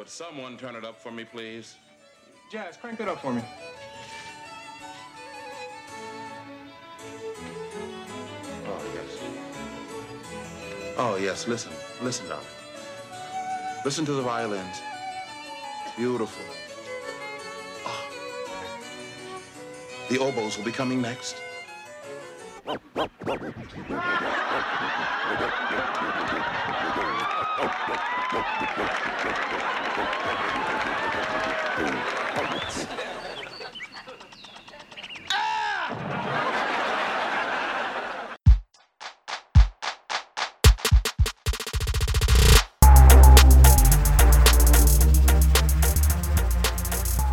Would someone turn it up for me, please? Jazz, crank it up for me. Oh, yes. Oh, yes. Listen. Listen, darling. Listen to the violins. Beautiful. Ah. The oboes will be coming next.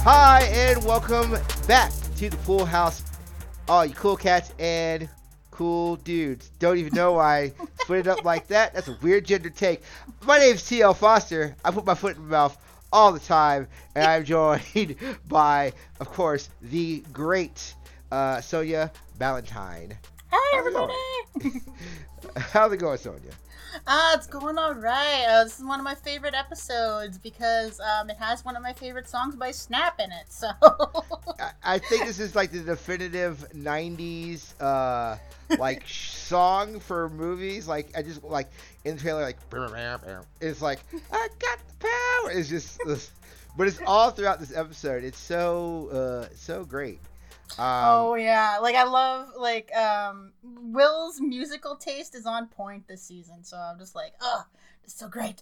Hi, and welcome back to the Pool House. All you cool cats and cool dudes. Don't even know why I put it up like that. That's a weird gender take. My name's TL Foster. I put my foot in my mouth all the time, and I'm joined by, of course, the great uh, Sonya Valentine. Hi, How's it going? everybody. How's it going, Sonya? Ah, it's going all right. Uh, this is one of my favorite episodes because um, it has one of my favorite songs by Snap in it. So I, I think this is like the definitive '90s uh, like song for movies. Like I just like in the trailer, like it's like I got the power. It's just, this- but it's all throughout this episode. It's so uh, so great. Um, oh yeah, like I love like um, Will's musical taste is on point this season. So I'm just like, oh, it's so great.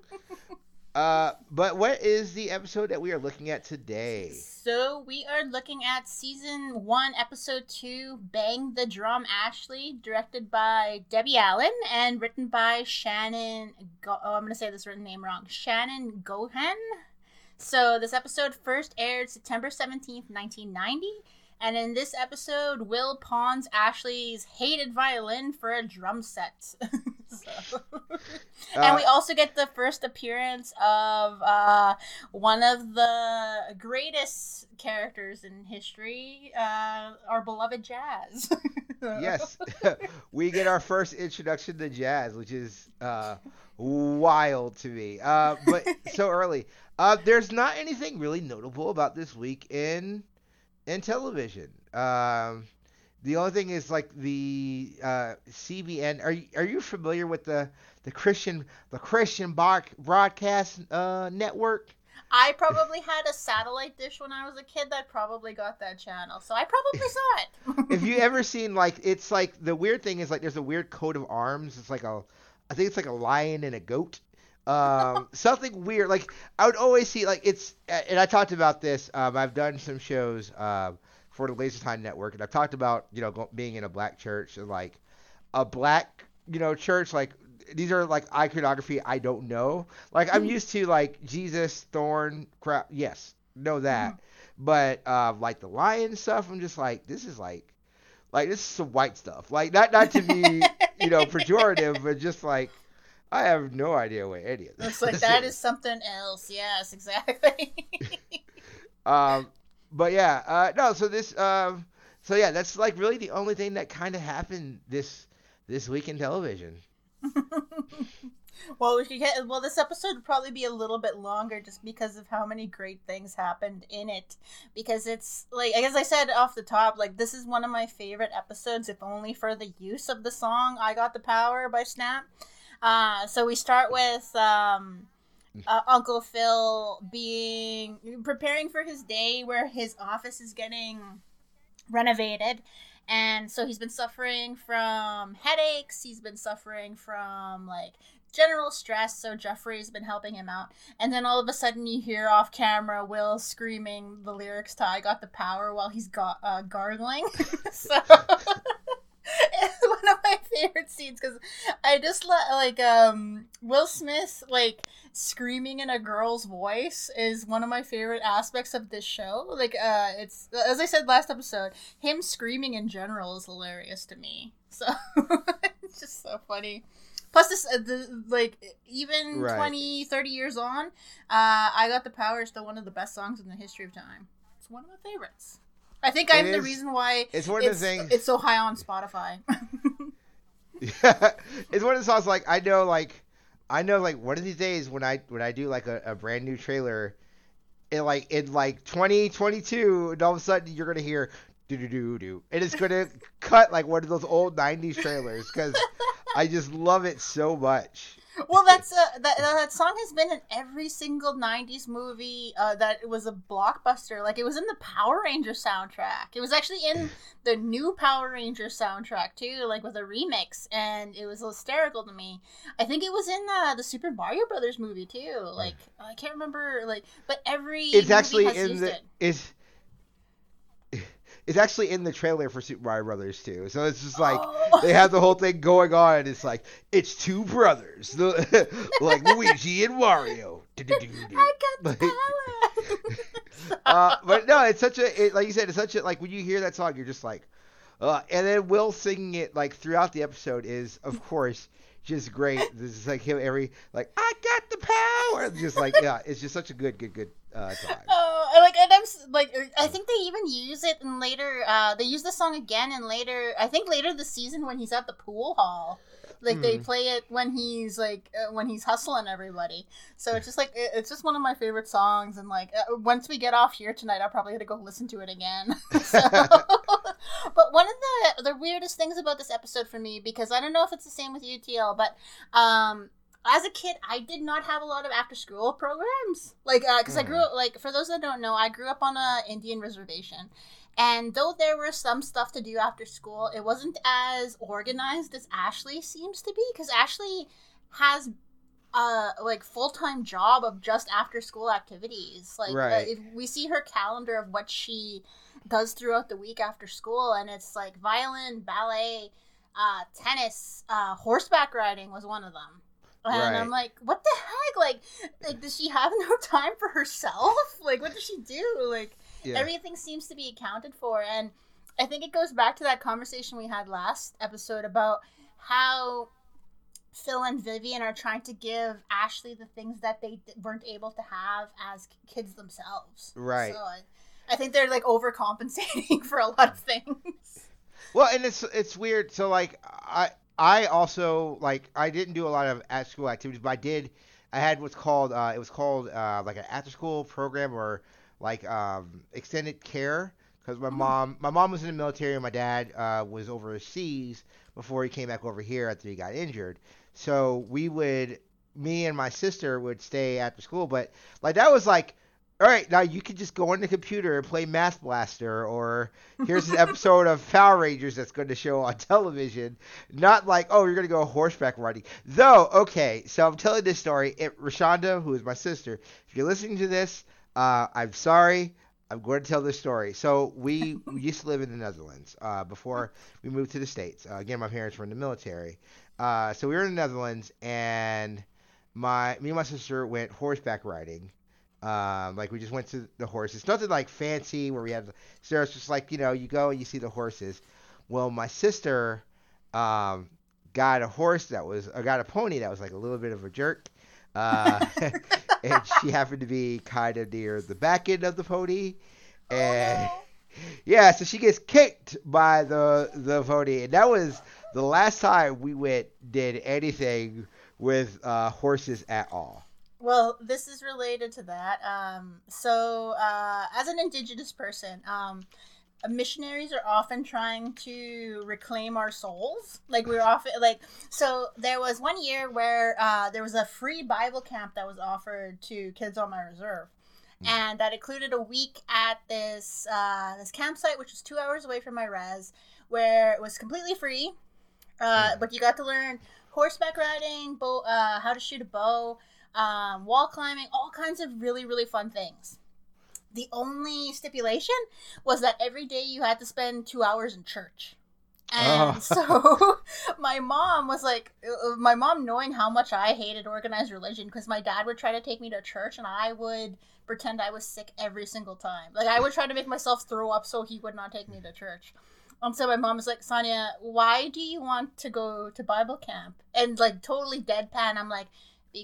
uh, but what is the episode that we are looking at today? So we are looking at season one, episode two, "Bang the Drum." Ashley, directed by Debbie Allen and written by Shannon. Go- oh, I'm gonna say this written name wrong. Shannon Gaughan. So this episode first aired September 17th, 1990. And in this episode, Will pawns Ashley's hated violin for a drum set. so. and we Uh, also get the first appearance of uh, one of the greatest characters in history, uh, our beloved Jazz. yes, we get our first introduction to jazz, which is uh, wild to me. Uh, but so early. Uh, there's not anything really notable about this week in in television. Um, the only thing is like the uh, CBN. Are you, are you familiar with the the Christian the Christian broadcast uh, network? I probably had a satellite dish when I was a kid that probably got that channel, so I probably saw it. if you ever seen like it's like the weird thing is like there's a weird coat of arms. It's like a I think it's like a lion and a goat. Um, something weird. Like I would always see like it's and I talked about this. Um, I've done some shows um, for the Laser Time Network, and I've talked about you know being in a black church and like a black you know church like these are like iconography I don't know. Like I'm used to like Jesus, thorn, crap. Yes, know that. But uh, like the lion stuff, I'm just like this is like like this is some white stuff. Like not not to be you know pejorative, but just like I have no idea what any of this. It's like that is something else. Yes, exactly. Um, but yeah, uh, no. So this, um, so yeah, that's like really the only thing that kind of happened this this week in television. well, we could get well. This episode would probably be a little bit longer just because of how many great things happened in it. Because it's like, as I said off the top, like this is one of my favorite episodes, if only for the use of the song "I Got the Power" by Snap. Uh, so we start with um, uh, Uncle Phil being preparing for his day where his office is getting renovated. And so he's been suffering from headaches. He's been suffering from like general stress. So Jeffrey's been helping him out. And then all of a sudden you hear off camera Will screaming the lyrics to I Got the Power while he's got, uh, gargling. so one of my favorite scenes because I just let like um Will Smith like screaming in a girl's voice is one of my favorite aspects of this show. Like uh it's as I said last episode, him screaming in general is hilarious to me. So it's just so funny. Plus this uh, the, like even Right. twenty, thirty 20 30 years on, uh I Got the Power is still one of the best songs in the history of time. It's one of my favorites. I think It I'm the reason why It's one of it's, the things. it's so high on Spotify. it's one of the songs like I know like I know like one of these days when I when I do like a, a brand new trailer, in like in like 2022, and all of a sudden you're gonna hear do do do do, and it's gonna cut like one of those old '90s trailers because I just love it so much. Well, that's a, that that song has been in every single '90s movie uh, that was a blockbuster. Like it was in the Power Ranger soundtrack. It was actually in the new Power Ranger soundtrack too, like with a remix, and it was hysterical to me. I think it was in uh, the Super Mario Brothers movie too. Like I can't remember, like, but every It's actually in used the it. it's it's actually in the trailer for Super Mario Brothers too. So it's just like Oh. they have the whole thing going on. And it's like it's two brothers, like Luigi and. Do-do-do-do. I got the power. uh, but no, it's such a it, like you said, it's such a like when you hear that song, you're just like, uh, and then Will singing it like throughout the episode is of course just great. This is like him every like I got the power, just like yeah, it's just such a good good good uh, time. Oh, like and I'm like I think they even use it. Uh, they use the song again and later. I think later this season when he's at the pool hall, like they Hmm. play it when he's like uh, when he's hustling everybody. So it's just like it, it's just one of my favorite songs. And like uh, once we get off here tonight, I'll probably have to go listen to it again. so, but one of the the weirdest things about this episode for me because I don't know if it's the same with UTL, but um as a kid, I did not have a lot of after school programs. Like, because I grew up, like, for those that don't know, I grew up on a Indian reservation. And though there were some stuff to do after school, it wasn't as organized as Ashley seems to be. Because Ashley has a like full time job of just after school activities. Like, uh, Right. if we see her calendar of what she does throughout the week after school, and it's like violin, ballet, uh, tennis, uh, horseback riding was one of them. And Right. I'm like, what the heck? Like, like, does she have no time for herself? Like, what does she do? Like, Yeah. everything seems to be accounted for. And I think it goes back to that conversation we had last episode about how Phil and Vivian are trying to give Ashley the things that they weren't able to have as kids themselves. Right. So I, I think they're like overcompensating for a lot of things. Well, and it's it's weird. So like I I also like I didn't do a lot of at school activities, but I did. I had what's called uh, it was called uh, like an after school program or like um, extended care because my mom my mom was in the military and my dad uh, was overseas before he came back over here after he got injured. So we would me and my sister would stay after school, but like that was like. All right, now you can just go on the computer and play Math Blaster, or here's an episode of Power Rangers that's going to show on television. Not like, oh, you're going to go horseback riding. Though, okay, so I'm telling this story. It, Rashonda, who is my sister, if you're listening to this, uh, I'm sorry. I'm going to tell this story. So we, we used to live in the Netherlands uh, before we moved to the States. Uh, again, my parents were in the military. Uh, so we were in the Netherlands, and my me and my sister went horseback riding. Um, like we just went to the horses. Nothing like fancy where we had so it's just like you know you go and you see the horses. Well, my sister um, got a horse that was or got a pony that was like a little bit of a jerk. Uh, and she happened to be kind of near the back end of the pony, and Oh, yeah, so she gets kicked by the the pony, and that was the last time we went did anything with uh, horses at all. Well, this is related to that. Um, so, uh, as an indigenous person, um, missionaries are often trying to reclaim our souls. Like we're often like so. There was one year where uh, there was a free Bible camp that was offered to kids on my reserve, and that included a week at this uh, this campsite, which was two hours away from my res, where it was completely free. Uh, but you got to learn horseback riding, bow, uh, how to shoot a bow, um, wall climbing, all kinds of really, really fun things. The only stipulation was that every day you had to spend two hours in church. And Oh. so my mom was like, uh, my mom knowing how much I hated organized religion because my dad would try to take me to church and I would pretend I was sick every single time. Like I would try to make myself throw up so he would not take me to church. And so my mom was like, Sonya, why do you want to go to Bible camp? And like totally deadpan, I'm like,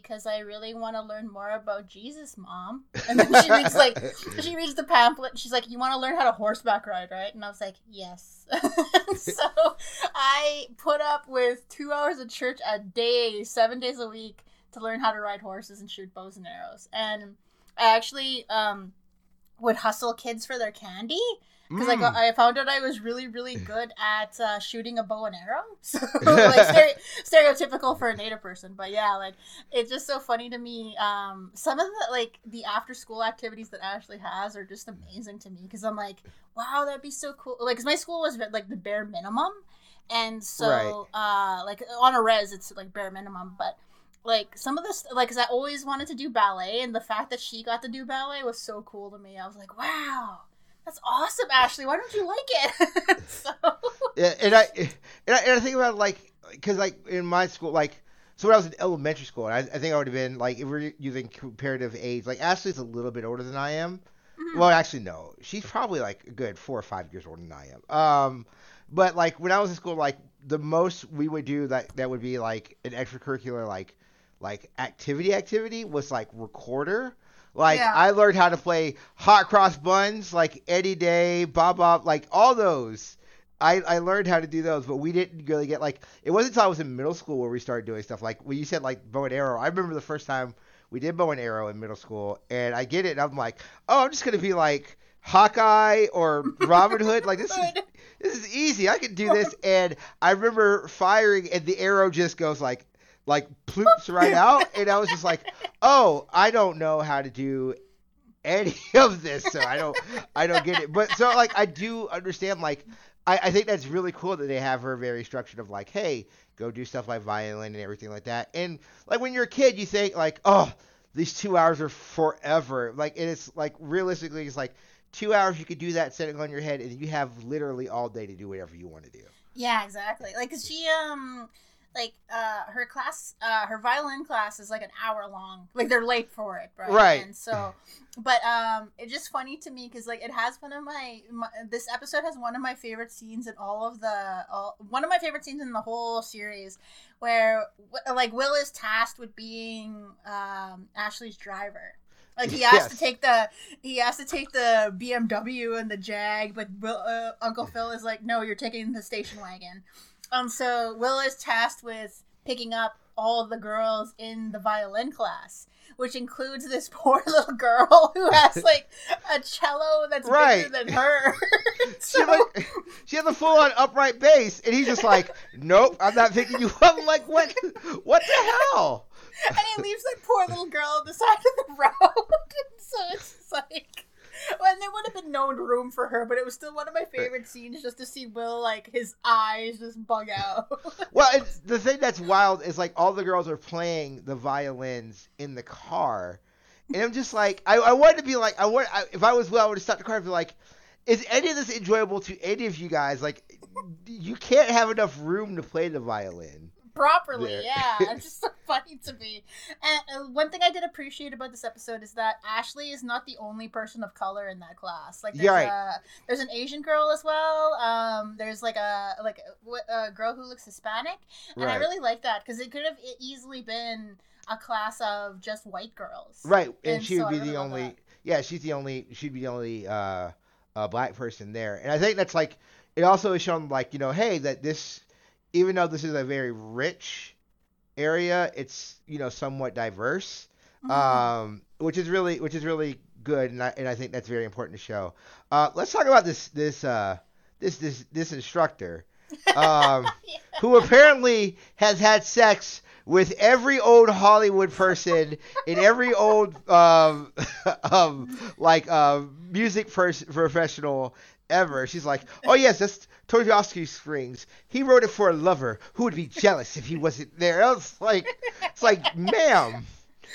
because I really want to learn more about Jesus, mom. And then she reads like she reads the pamphlet and she's like, You want to learn how to horseback ride, right? And I was like, Yes. so I put up with two hours of church a day, seven days a week to learn how to ride horses and shoot bows and arrows. And I actually um, would hustle kids for their candy because I, Mm. got, I found out I was really, really good at uh, shooting a bow and arrow. So, like, stere- stereotypical for a native person. But yeah, like, it's just so funny to me. Um, some of the, like, the after school activities that Ashley has are just amazing to me because I'm like, wow, that'd be so cool. Like, 'cause my school was, like, the bare minimum. And so, uh, like, on a res, it's, like, bare minimum. But, like, some of this, like, 'cause I always wanted to do ballet. And the fact that she got to do ballet was so cool to me. I was like, wow. That's awesome, Ashley. Why don't you like it? so, Yeah, and I and I, and I think about like because like in my school like so when I was in elementary school I, I think I would have been like if we're using comparative age like Ashley's a little bit older than I am. Mhm. Well, actually no, she's probably like a good four or five years older than I am. Um, but like when I was in school, like the most we would do that that would be like an extracurricular like like activity activity was like recorder. Like Yeah. I learned how to play hot cross buns, like Eddie Day, Bob Bob, like all those. I, I learned how to do those, but we didn't really get like it wasn't until I was in middle school where we started doing stuff like when you said like bow and arrow. I remember the first time we did bow and arrow in middle school, and I get it. And I'm like, oh, I'm just gonna be like Hawkeye or Robin Hood. Like this is this is easy. I can do this. And I remember firing, and the arrow just goes like like ploops right out, and I was just like, oh, I don't know how to do any of this, so I don't I don't get it. But so like I do understand like. I, I think that's really cool that they have her very structured of like, hey, go do stuff like violin and everything like that. And like when you're a kid, you think like, oh, these two hours are forever. Like and it's like realistically, it's like two hours you could do that sitting on your head, and you have literally all day to do whatever you want to do. yeah, exactly. Like, 'cause she, um, like, uh, her class, uh, her violin class is like an hour long. Like, they're late for it, right? Right. And so, but, um, it's just funny to me because, like, it has one of my, my, this episode has one of my favorite scenes in all of the, all, one of my favorite scenes in the whole series where, like, Will is tasked with being, um, Ashley's driver. Like he has Yes. to take the he has to take the BMW and the Jag, but Will, uh, Uncle Phil is like, no, you're taking the station wagon. Um, so Will is tasked with picking up all the girls in the violin class, which includes this poor little girl who has like a cello that's Right. bigger than her. She so, had, like, she had the full on upright bass, and he's just like, nope, I'm not picking you up. I'm like, what? What the hell? and he leaves that poor little girl on the side of the road. so it's just like. Well, there would have been no room for her, but it was still one of my favorite scenes just to see Will, like, his eyes just bug out. Well, the thing that's wild is like all the girls are playing the violins in the car, and I'm just like, I, I wanted to be like, I want, I, if I was Will, I would have stopped the car and be like, is any of this enjoyable to any of you guys? Like, you can't have enough room to play the violin. Properly. There. Yeah, it's just so funny to me. And uh, one thing I did appreciate about this episode is that Ashley is not the only person of color in that class. Like, there's Yeah, right. a there's an Asian girl as well. Um, there's like a like a, a girl who looks Hispanic, and I really like that because it could have easily been a class of just white girls. Right, and, And she would be really the only. that. Yeah, she's the only. She'd be the only uh, uh, black person there, and I think that's like. It also is shown like you know, hey, that this, even though this is a very rich area, it's you know somewhat diverse, Mhm. um, which is really which is really good, and I and I think that's very important to show. Uh, let's talk about this this uh, this this this instructor, um, Yeah. who apparently has had sex with every old Hollywood person in every old um, um like uh, music pers- professional ever. She's like, oh yes, that's Tchaikovsky Springs. He wrote it for a lover who would be jealous if he wasn't there. It's like, it's like, ma'am.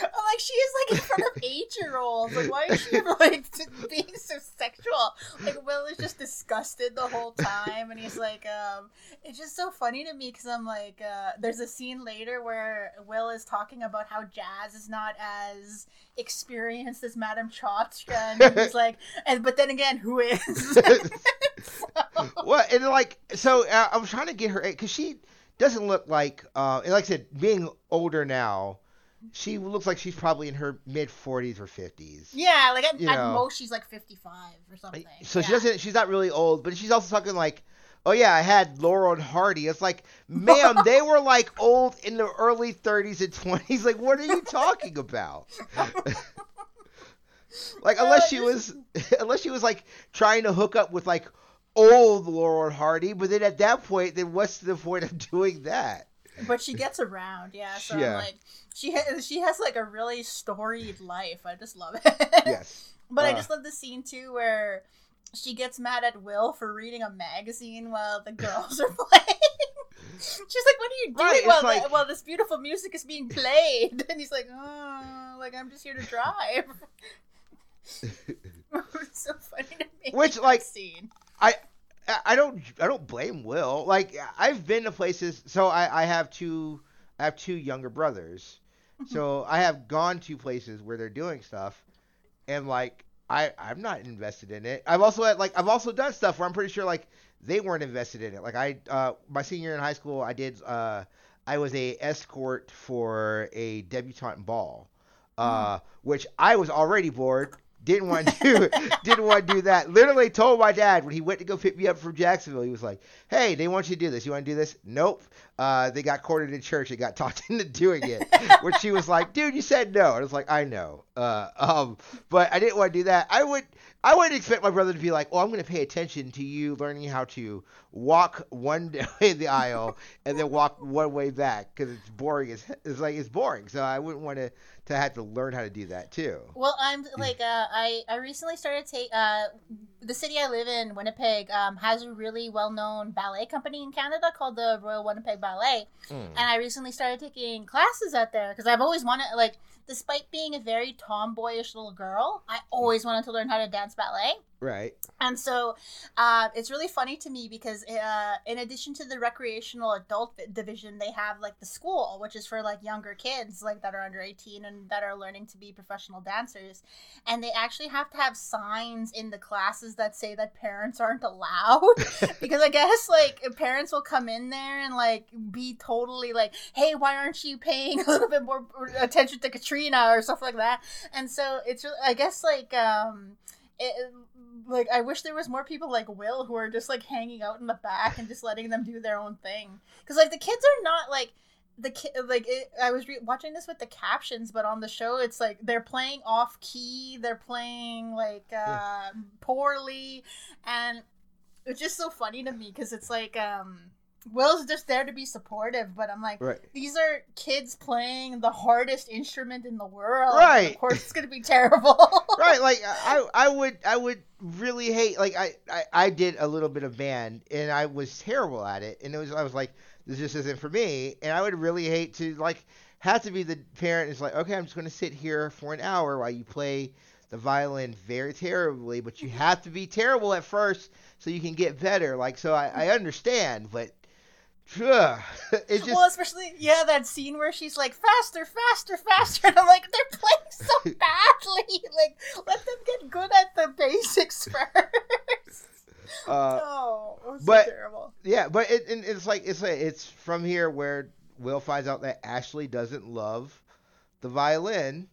I'm like she is like in front of eight year olds. Like why is she like being so sexual? Like Will is just disgusted the whole time, and he's like, um, it's just so funny to me because I'm like, uh, there's a scene later where Will is talking about how Jazz is not as experienced as Madame Chotchka, and he's like, and but then again, who is? So- Well, and like, so uh, I was trying to get her because she doesn't look like, uh, and like I said, being older now, she looks like she's probably in her mid 40s or 50s. yeah, like at, at most she's like 55 or something. So she doesn't. She's not really old, but she's also talking like oh yeah, I had Laurel and Hardy. It's like, ma'am, they were like old in the early 30s and 20s. Like, what are you talking about? like, oh, unless she was, unless she was like trying to hook up with like old Laurel and Hardy, but then at that point, then what's the point of doing that? But she gets around, yeah. So Yeah. Like, she ha- she has like a really storied life. I just love it. Yes. But I Uh. just love the scene too where she gets mad at Will for reading a magazine while the girls are playing. She's like, "What are you doing Right, while, like- the, while this beautiful music is being played?" And he's like, "Oh, like I'm just here to drive." it's so funny to me. Which, like, scene. I I don't I don't blame Will. Like I've been to places. So I I have two I have two younger brothers. So I have gone to places where they're doing stuff, and like I I'm not invested in it. I've also had like I've also done stuff where I'm pretty sure like they weren't invested in it. Like I uh my senior year in high school I did uh I was a escort for a debutante ball, uh which I was already bored. Didn't want to didn't want to do that. Literally told my dad when he went to go pick me up from Jacksonville, he was like, "Hey, they want you to do this. You want to do this?" Nope. Uh, they got cornered in church. They got talked into doing it. Which she was like, "Dude, you said no." And I was like, "I know." Uh, um, but I didn't want to do that. I would, I wouldn't expect my brother to be like, "Oh, I'm going to pay attention to you learning how to walk one way the aisle and then walk one way back because it's boring. It's, it's like it's boring. So I wouldn't want to to have to learn how to do that too." Well, I'm like uh, I I recently started take uh the city I live in, Winnipeg, um, has a really well known ballet company in Canada called the Royal Winnipeg Ballet, Mm. and I recently started taking classes out there because I've always wanted like despite being a very tomboyish little girl, I always wanted to learn how to dance ballet. Right. And so uh, it's really funny to me because uh, in addition to the recreational adult division, they have like the school, which is for like younger kids, like that are under 18 and that are learning to be professional dancers. And they actually have to have signs in the classes that say that parents aren't allowed. because I guess like parents will come in there and like be totally like, hey, why aren't you paying a little bit more attention to Katrina or stuff like that? And so it's, I guess like, um, it, like I wish there was more people like Will who are just like hanging out in the back and just letting them do their own thing. Because like the kids are not like the kid like it, I was re- watching this with the captions, but on the show it's like they're playing off key, they're playing like uh, poorly, and it's just so funny to me because it's like um. Will's just there to be supportive, but I'm like, Right. these are kids playing the hardest instrument in the world. Right. Of course, it's gonna be terrible. right like i i would i would really hate like I, I i did a little bit of band and i was terrible at it and it was i was like this just isn't for me and i would really hate to like have to be the parent is like okay i'm just going to sit here for an hour while you play the violin very terribly but you mm-hmm. have to be terrible at first so you can get better like so i, I understand but it just well, especially yeah, that scene where she's like faster, faster, faster, and I'm like, they're playing so badly. Like, let them get good at the basics first. uh, oh, it was but- terrible. Yeah, but it, and it's like it's like, it's from here where Will finds out that Ashley doesn't love the violin.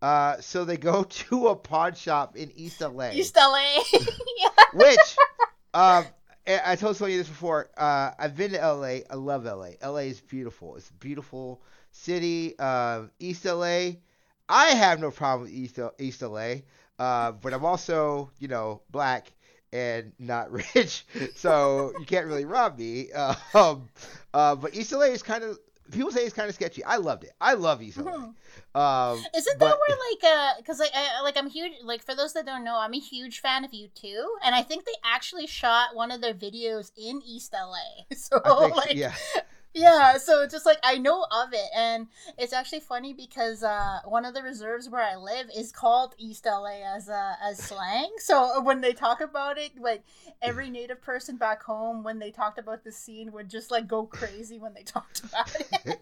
Uh, so they go to a pawn shop in East LA, East LA. yeah. which um, I told Sonya this before. Uh, I've been to LA. I love LA. LA is beautiful. It's a beautiful city. Uh, East LA. I have no problem with East East LA. Uh, but I'm also, you know, black and not rich, so you can't really rob me. Um, uh, but East LA is kind of people say it's kind of sketchy. I loved it. I love East LA. Mhm. Um, Isn't but- that where like uh because like I like I'm huge like for those that don't know I'm a huge fan of U2 and I think they actually shot one of their videos in East LA so I think, like yeah, Yeah, so it's just like I know of it, and it's actually funny because uh, one of the reserves where I live is called East LA as uh, as slang. So when they talk about it, like every native person back home, when they talked about the scene, would just like go crazy when they talked about it.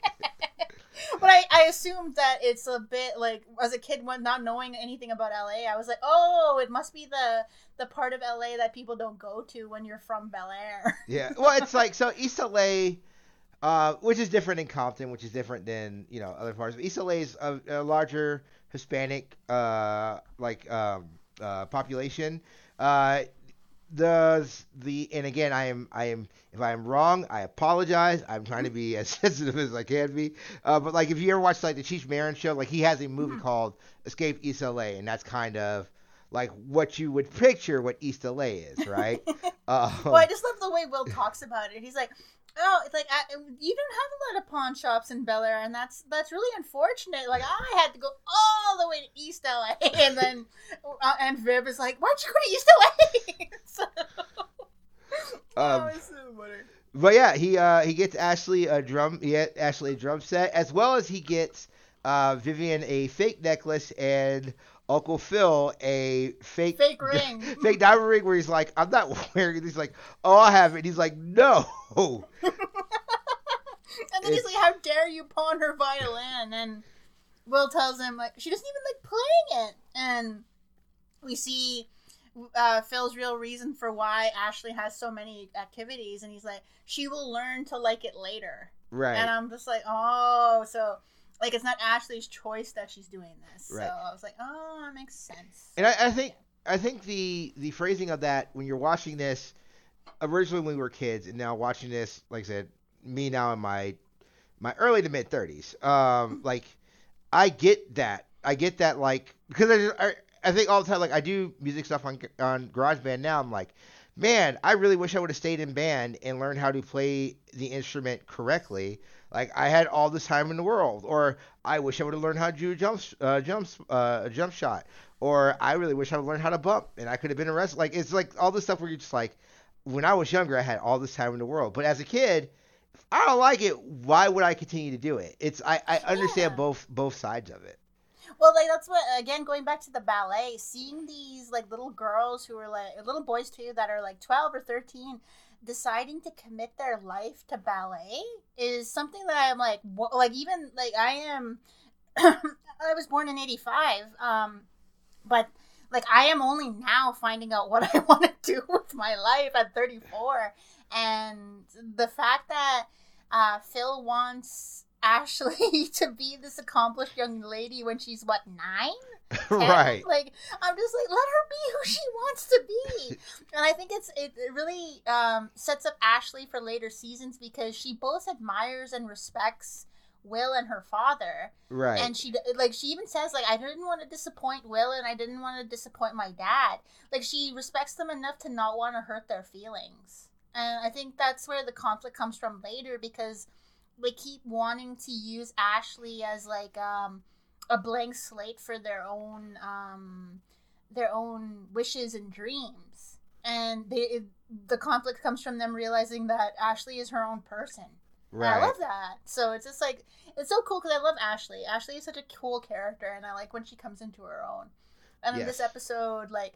but I, I assumed that it's a bit like as a kid when not knowing anything about LA, I was like, oh, it must be the the part of LA that people don't go to when you're from Bel Air. yeah. Well, it's like so East LA, uh, which is different in Compton, which is different than you know other parts. East LA is a, a larger Hispanic uh, like um, uh, population. Uh, does the and again I am I am if I am wrong I apologize I'm trying to be as sensitive as I can be uh, but like if you ever watch like the Cheech Marin show like he has a movie Mhm. called Escape East LA and that's kind of like what you would picture what East LA is right uh, Well, I just love the way Will talks about it. He's like, "Oh, it's like I, you don't have a lot of pawn shops in Bel Air, and that's that's really unfortunate. Like I had to go all the way to East LA, and then uh, and Viv is like, "Why'd you go to East LA?" so, Um, oh, so funny. But yeah, he uh he gets Ashley a drum get Ashley a drum set as well as he gets uh Vivian a fake necklace and Uncle Phil a fake Fake ring. fake diamond ring where he's like I'm not wearing it. He's like oh I have it. He's like no. And then he's like, "How dare you pawn her violin?" And Will tells him like she doesn't even like playing it. And we see uh, Phil's real reason for why Ashley has so many activities, and he's like, she will learn to like it later. Right. And I'm just like, oh, so like it's not Ashley's choice that she's doing this. Right. So I was like, oh, that makes sense. And I, I think I think the the phrasing of that when you're watching this originally when we were kids and now watching this, like I said, me now in my my early to mid thirties, um, like I get that. I get that like because I, just, I I think all the time like I do music stuff on on GarageBand now. I'm like, man, I really wish I would have stayed in band and learned how to play the instrument correctly. Like I had all this time in the world, or I wish I would have learned how to do a jump uh, jumps uh, a jump shot, or I really wish I would learned how to bump and I could have been a wrestler. Like it's like all this stuff where you're just like, when I was younger, I had all this time in the world, but as a kid, if I don't like it. Why would I continue to do it? It's I, I understand Yeah. both both sides of it. Well, like that's what again going back to the ballet, seeing these like little girls who are like little boys too that are like twelve or thirteen, deciding to commit their life to ballet is something that I'm like, wha- like even like I am, I was born in '85, um, but like I am only now finding out what I want to do with my life at 34, and the fact that uh, Phil wants Ashley to be this accomplished young lady when she's what nine? 10? right. Like I'm just like let her be who she wants to be, and I think it's it, it really um, sets up Ashley for later seasons because she both admires and respects Will and her father, Right. and she like she even says like I didn't want to disappoint Will and I didn't want to disappoint my dad. Like she respects them enough to not want to hurt their feelings. And I think that's where the conflict comes from later because they keep wanting to use Ashley as like um a blank slate for their own um their own wishes and dreams. And they it, the conflict comes from them realizing that Ashley is her own person. And I love that. So it's just like it's so cool because I love Ashley. Ashley is such a cool character, and I like when she comes into her own. And in this episode, like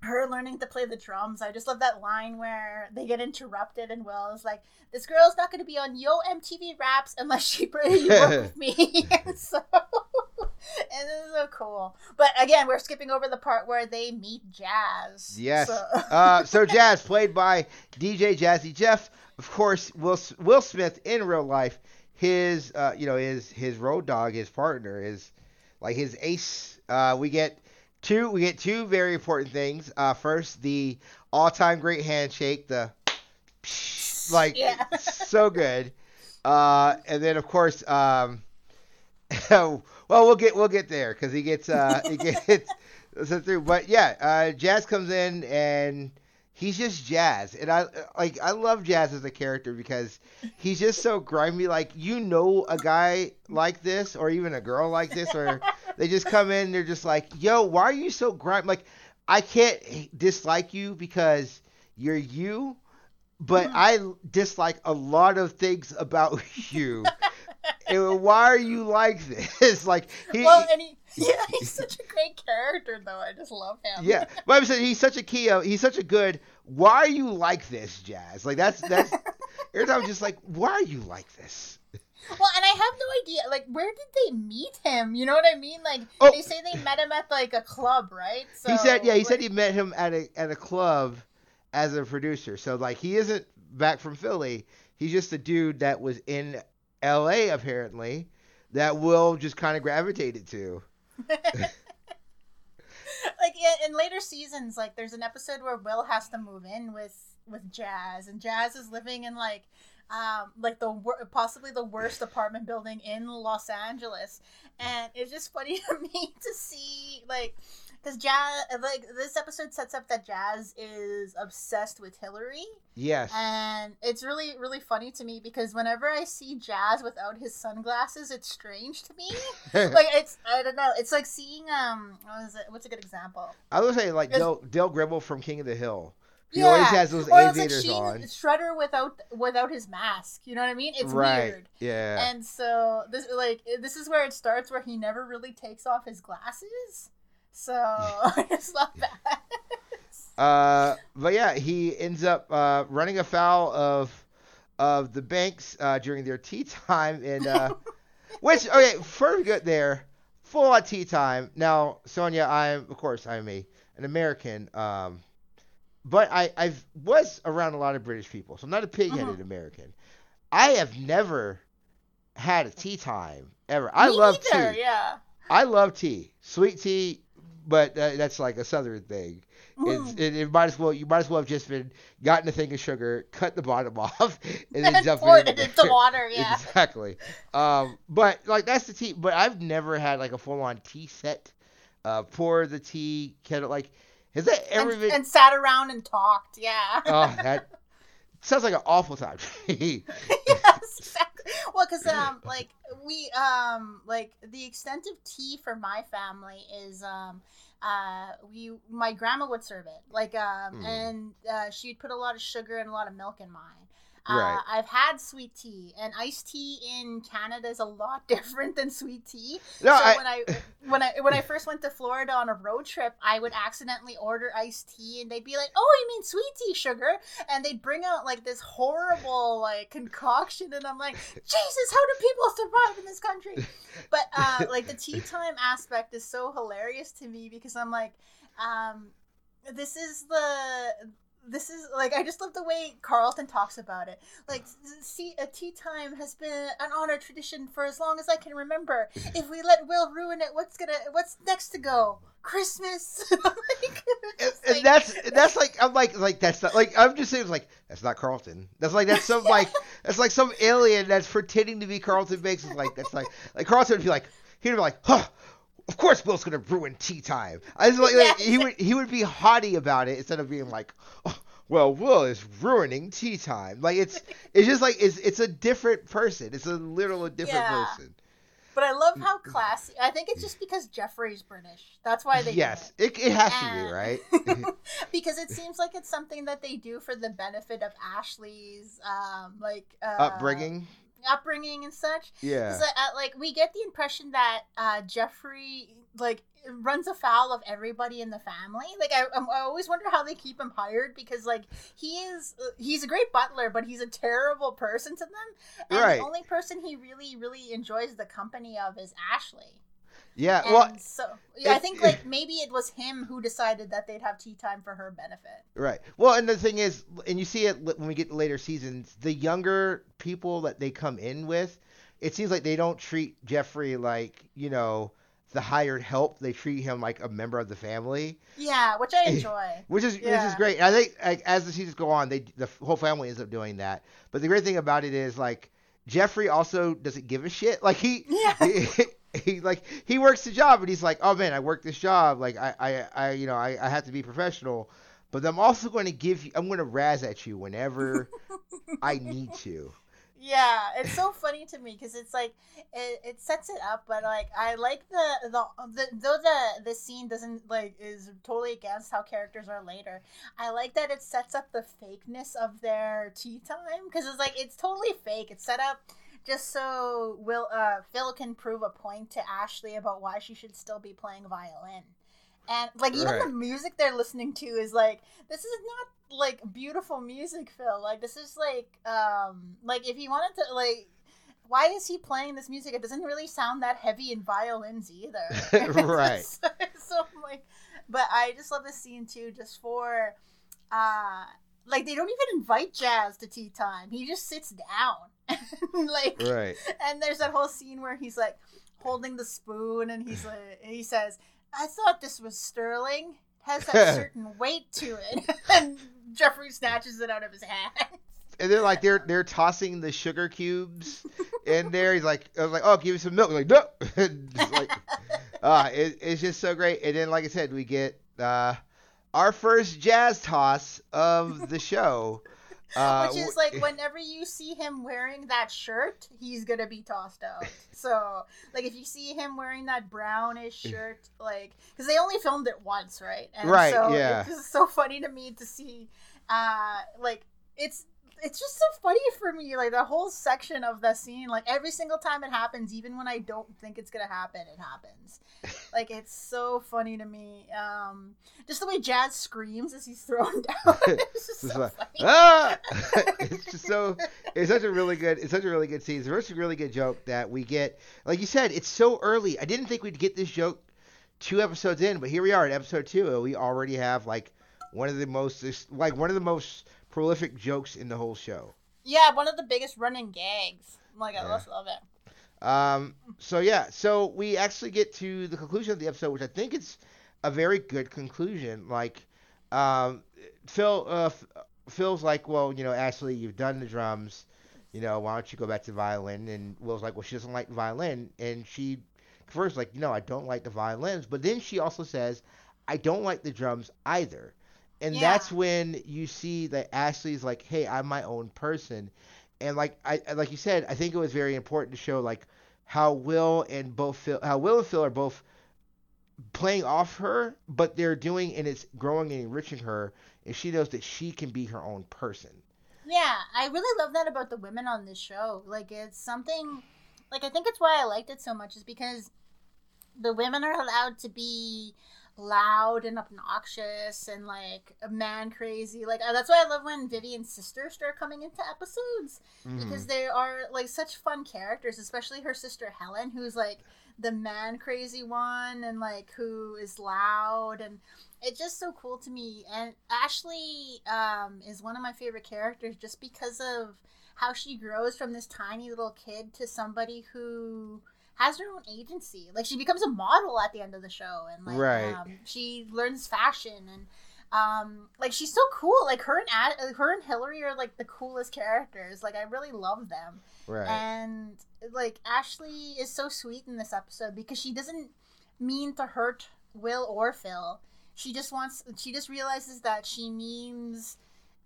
her learning to play the drums, I just love that line where they get interrupted, and Will is like, "This girl's not going to be on Yo MTV Raps unless she you work with me." and so, and this is so cool. But again, we're skipping over the part where they meet Jazz. Yes. So- uh, so Jazz, played by DJ Jazzy Jeff, of course, Will Will Smith in real life, his uh, you know his his road dog, his partner, is like his ace. Uh, we get two we get two very important things. Uh, first, the all time great handshake, the like Yeah. so good. Uh, and then of course, um, well, we'll get we'll get there because he gets uh he gets through. But yeah, uh, Jazz comes in and he's just Jazz, and I like I love Jazz as a character because he's just so grimy. Like you know, a guy like this, or even a girl like this, or they just come in, and they're just like, "Yo, why are you so grimy?" Like I can't dislike you because you're you, but I dislike a lot of things about you. And why are you like this? Like he, well, and he, yeah, he's such a great character, though. I just love him. yeah, but I'm saying he's such a key. uh, He's such a good. Why are you like this, Jazz? Like that's that's. every time I'm just like, why are you like this? Well, and I have no idea. Like, where did they meet him? You know what I mean? Like, Oh. they say they met him at like a club, right? So, he said, yeah, he said he met him at a at a club as a producer. So like he isn't back from Philly. He's just a dude that was in L.A. apparently that Will just kind of gravitated to. like, yeah, in later seasons, like there's an episode where Will has to move in with with Jazz, and Jazz is living in like um like the possibly the worst apartment building in Los Angeles, and it's just funny to me to see like because Jazz like this episode sets up that Jazz is obsessed with Hillary, Yes. and it's really really funny to me because whenever I see Jazz without his sunglasses, it's strange to me. like it's I don't know. It's like seeing um what is it? What's a good example? I would say like Dale, Dale Gribble from King of the Hill. He always has those Or it's like aviators on. Shredder without without his mask. You know what I mean? It's right. weird. Yeah. And so this like this is where it starts where he never really takes off his glasses. So I just love that. Uh, but yeah, he ends up uh, running afoul of of the Banks uh, during their tea time, and uh, which okay, for good there, full on tea time. Now, Sonya, I'm of course I'm a an American, um, but I I was around a lot of British people, so I'm not a pig-headed American. I have never had a tea time ever. I Me love neither, tea. Yeah. I love tea, sweet tea, but uh, that's like a southern thing. It's, it, it might as well you might as well have just been gotten a thing of sugar, cut the bottom off, and then and poured it it in into water. Yeah. exactly. Um, but like that's the tea. But I've never had like a full on tea set. Uh, pour the tea kettle. Like has that ever And, been? and sat around and talked. Yeah. oh, that sounds like an awful time. yes. Well, because um, like we um, like the extent of tea for my family is um, uh, we my grandma would serve it like um, Mm. and uh, she'd put a lot of sugar and a lot of milk in mine. Right. Uh, I've had sweet tea, and iced tea in Canada is a lot different than sweet tea. no, so I, when I when I when I first went to Florida on a road trip, I would accidentally order iced tea, and they'd be like, "Oh, you mean sweet tea, sugar?" And they'd bring out like this horrible like concoction, and I'm like, "Jesus, how do people survive in this country?" But uh, like the tea time aspect is so hilarious to me because I'm like, um, this is the this is like I just love the way Carlton talks about it. Like, see, a tea time has been an honored tradition for as long as I can remember. If we let Will ruin it, what's gonna what's next to go? Christmas. like, and, and like- that's that's like I'm like like that's not like I'm just saying like that's not Carlton. That's like that's some like that's like some alien that's pretending to be Carlton Banks. Is like that's like like Carlton would be like he'd be like, huh. Of course, Will's gonna ruin tea time. I just like, like, he would he would be haughty about it instead of being like, oh, well, Will is ruining tea time. Like it's it's just like it's it's a different person. It's a literal different Yeah. person. But I love how classy. I think it's just because Jeffrey's British. That's why they Yes, it. it, it has to be right. because it seems like it's something that they do for the benefit of Ashley's um like uh, Upbringing. Upbringing and such. Yeah. uh, like we get the impression that uh, Jeffrey like runs afoul of everybody in the family. Like I, I'm- always wonder how they keep him hired because like he is uh, he's a great butler, but he's a terrible person to them. And Right. the only person he really really enjoys the company of is Ashley. Yeah. And Well, so yeah, I think like maybe it was him who decided that they'd have tea time for her benefit. Right. Well, and the thing is, and you see it when we get to later seasons, the younger people that they come in with, it seems like they don't treat Jeffrey like, you know, the hired help. They treat him like a member of the family, Yeah, which I enjoy. which is which is great. And I think like, as the seasons go on, they the whole family ends up doing that. But the great thing about it is like Jeffrey also doesn't give a shit. Like he Yeah. he, he like he works the job and he's like, oh man, I work this job. Like I I, I you know I, I have to be professional, but I'm also going to give you. I'm going to razz at you whenever I need to. Yeah, it's so funny to me because it's like it, it sets it up, but like I like the the, the though the the scene doesn't like is totally against how characters are later. I like that it sets up the fakeness of their tea time because it's like it's totally fake. It's set up just so Will uh Phil can prove a point to Ashley about why she should still be playing violin. And like even the music they're listening to is like this is not like beautiful music, Phil. Like this is like um like if he wanted to like why is he playing this music? It doesn't really sound that heavy in violins either. Right. so, so I'm like but I just love this scene too, just for uh like they don't even invite Jazz to tea time. He just sits down. like Right. and there's that whole scene where he's like holding the spoon and he's like he says, I thought this was sterling. has that certain weight to it. and Jeffrey snatches it out of his hand. and they're like they're they're tossing the sugar cubes in there. He's like, I was like, oh, give me some milk. Like, no. Just like, uh, it, it's just so great. And then, like I said, we get uh, our first jazz toss of the show. Uh, Which is like whenever you see him wearing that shirt, he's gonna be tossed out. So, like, if you see him wearing that brownish shirt, like, because they only filmed it once, right? And Right, So yeah. It's so funny to me to see, uh, like, it's it's just so funny for me, like the whole section of the scene. Like every single time it happens, even when I don't think it's gonna happen, it happens. like it's so funny to me. Um, just the way Jazz screams as he's thrown down. it's just so like, funny. ah! it's just so it's such a really good it's such a really good scene. It's a really, good joke that we get. Like you said, it's so early. I didn't think we'd get this joke two episodes in, but here we are at episode two, and we already have like one of the most like one of the most prolific jokes in the whole show. Yeah, one of the biggest running gags. Like I Yeah. just love it. Um, so yeah, so we actually get to the conclusion of the episode, which I think it's a very good conclusion. Like, um, Phil, uh, Phil's like, well, you know, Ashley, you've done the drums, you know, why don't you go back to violin? And Will's like, well, she doesn't like the violin, and she first like, no, I don't like the violins, but then she also says, I don't like the drums either. And Yeah. that's when you see that Ashley's like, "Hey, I'm my own person," and like I I- like you said, I think it was very important to show like how Will and both Phil, how Will and Phil are both playing off her, but they're doing and it's growing and enriching her, and she knows that she can be her own person. Yeah, I really love that about the women on this show. Like it's something like I think it's why I liked it so much is because the women are allowed to be loud and obnoxious and like man crazy. Like uh, that's why I love when Vivian's sisters start coming into episodes because they are like such fun characters, especially her sister Helen, who's like the man crazy one and like who is loud and it's just so cool to me. And Ashley um, is one of my favorite characters just because of how she grows from this tiny little kid to somebody who has her own agency. Like she becomes a model at the end of the show, and like Right. um, she learns fashion and. Um, like she's so cool. Like her and Ad- her and Hillary are like the coolest characters. Like I really love them. right. And like Ashley is so sweet in this episode because she doesn't mean to hurt Will or Phil. She just wants she just realizes that she means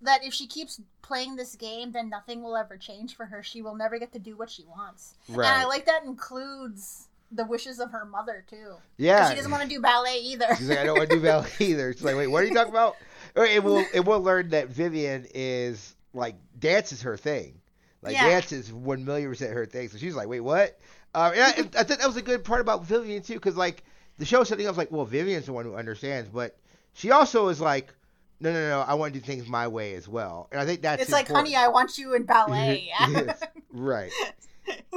that if she keeps playing this game then nothing will ever change for her. She will never get to do what she wants. right. And I like that includes the wishes of her mother too. yeah. She doesn't want to do ballet either. She's like, I don't want to do ballet either. She's like, wait, what are you talking about? It will it will learn that Vivian is like dance is her thing. Like Yeah. dance is one million percent her thing. So she's like, wait, what? Um, I, I think that was a good part about Vivian too, because like the show setting up like, well, Vivian's the one who understands, but she also is like, no, no, no, I want to do things my way as well. And I think that's it's like, honey, I want you in ballet. Yes, right.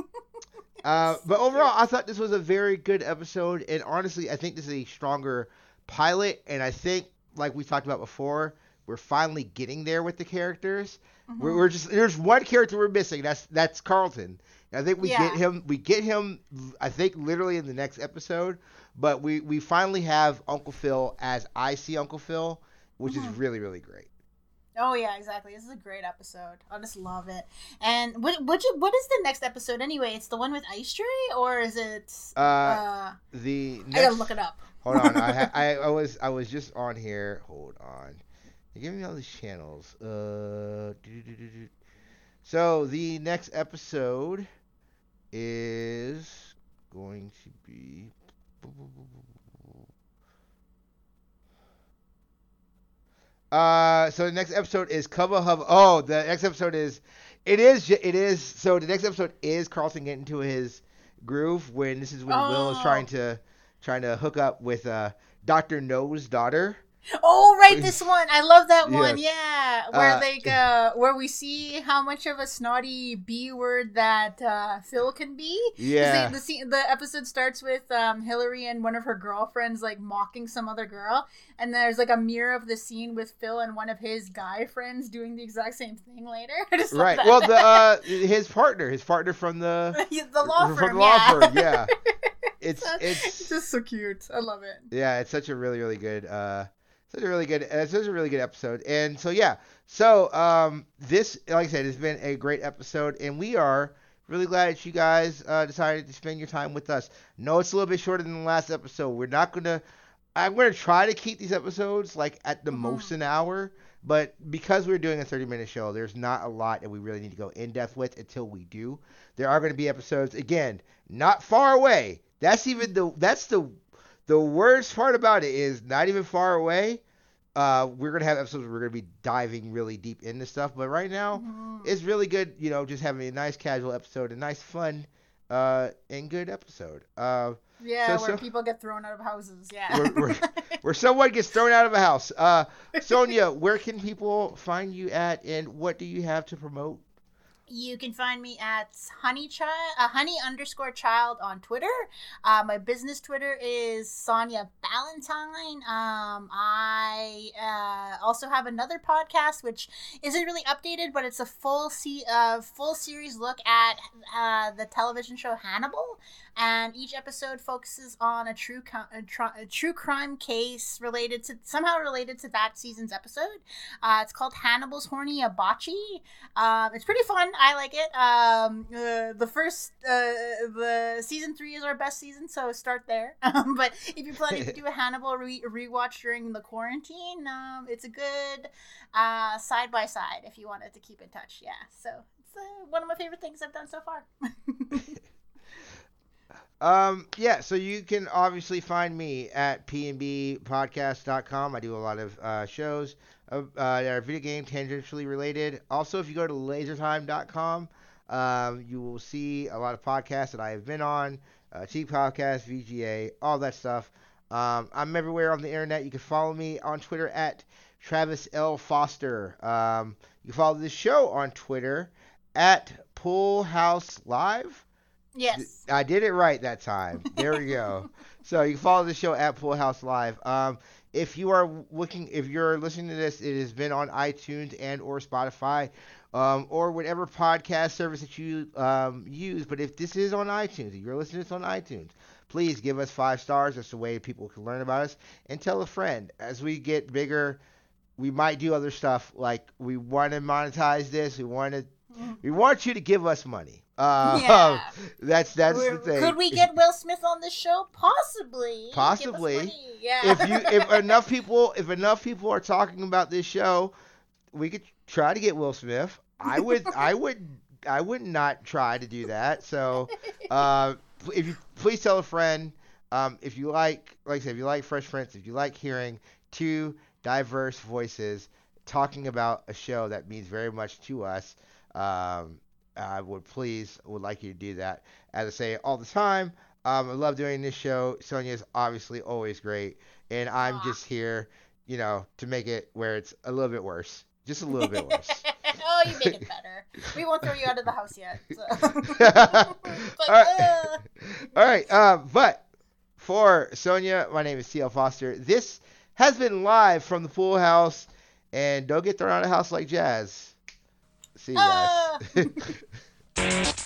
Uh, but overall, I thought this was a very good episode, and honestly, I think this is a stronger pilot. And I think, like we talked about before, we're finally getting there with the characters. We're, we're just there's one character we're missing. That's that's Carlton. And I think we Yeah. get him. We get him. I think literally in the next episode. But we we finally have Uncle Phil as I see Uncle Phil, which is really really great. Oh yeah, exactly. This is a great episode. I just love it. And what what you, what is the next episode anyway? It's the one with Ice Tray, or is it? Uh, Uh, the I next, gotta look it up. Hold on, I, ha- I I was I was just on here. Hold on, They're giving me all these channels. Uh, so the next episode is going to be. Uh, so the next episode is Clubba Hubba. Oh, the next episode is, it is it is So the next episode is Carlton getting into his groove when this is when Will is Oh. trying to, trying to hook up with uh Doctor No's daughter. Oh right, this one. I love that one. Yeah, where Uh, like uh, where we see how much of a snotty B word that uh, Phil can be. Yeah. they- the scene, the episode starts with um, Hillary and one of her girlfriends like mocking some other girl, and there's like a mirror of the scene with Phil and one of his guy friends doing the exact same thing later. I just love Right. Well, the uh, his partner, his partner from the the law from firm. the law yeah. firm. Yeah. It's it's it's just so cute. I love it. yeah, it's such a really really good uh such a really good, uh, such a really good episode. And so yeah, so um, this, like I said, has been a great episode, and we are really glad that you guys uh, decided to spend your time with us. No, it's a little bit shorter than the last episode. We're not gonna. I'm gonna try to keep these episodes like at the Mhm. most an hour, but because we're doing a 30 minute show, there's not a lot that we really need to go in depth with until we do. There are going to be episodes again, not far away. That's even the that's the the worst part about it is not even far away. Uh, we're gonna have episodes where we're gonna be diving really deep into stuff, but right now Mhm. it's really good. You know, just having a nice casual episode, a nice fun, uh, and good episode. Uh, Yeah, So- where so- people get thrown out of houses. Yeah. We're- where someone gets thrown out of a house. Uh, Sonya, where can people find you at, and what do you have to promote? You can find me at honey child, uh, honey underscore child on Twitter. Uh, my business Twitter is Sonya Valentine. Um, I uh, also have another podcast which isn't really updated, but it's a full se- uh, full series look at uh, the television show Hannibal, and each episode focuses on a true a, a true crime case related to somehow related to that season's episode. Uh, it's called Hannibal's Horny Abachi. Um, it's pretty fun. I like it. Um, uh, the first, uh, the season three is our best season, so start there. Um, but if you're planning to do a Hannibal re- rewatch during the quarantine, um, it's a good uh, side by side if you wanted to keep in touch. Yeah, so it's uh, one of my favorite things I've done so far. Um, yeah, so you can obviously find me at pnbpodcast.com. I do a lot of uh, shows uh, that are video game tangentially related. Also, if you go to lasertime.com, um, you will see a lot of podcasts that I have been on, uh, Cheap Podcast, VGA, all that stuff. Um, I'm everywhere on the internet. You can follow me on Twitter at Travis L. Foster. Um, you can follow this show on Twitter at Pool House Live. yes. I did it right that time. There we go. so you can follow the show at Pool House Live. Um, if you are looking, if you're listening to this, it has been on iTunes and or Spotify, um, or whatever podcast service that you um, use. But if this is on iTunes, if you're listening to this on iTunes, please give us five stars. That's the way people can learn about us. And tell a friend. As we get bigger, we might do other stuff. Like we want to monetize this. We want to. We want you to give us money. Uh, Yeah. that's that's the We're- thing. Could we get Will Smith on the show? Possibly. Possibly. Yeah. if you if enough people if enough people are talking about this show, we could try to get Will Smith. I would I would I would not try to do that. So uh, if you please tell a friend. Um, if you like, like I said, if you like Fresh Prince, if you like hearing two diverse voices talking about a show that means very much to us, um, I would please would like you to do that. As I say all the time, um, I love doing this show. Sonya is obviously always great, and I'm Aw. just here, you know, to make it where it's a little bit worse, just a little bit worse. oh, you make it better. We won't throw you out of the house yet. So. But, All right. uh, All right, uh, but for Sonya, my name is TL Foster. This has been live from the pool house, and don't get thrown out of the house like Jazz. See you guys. Ah.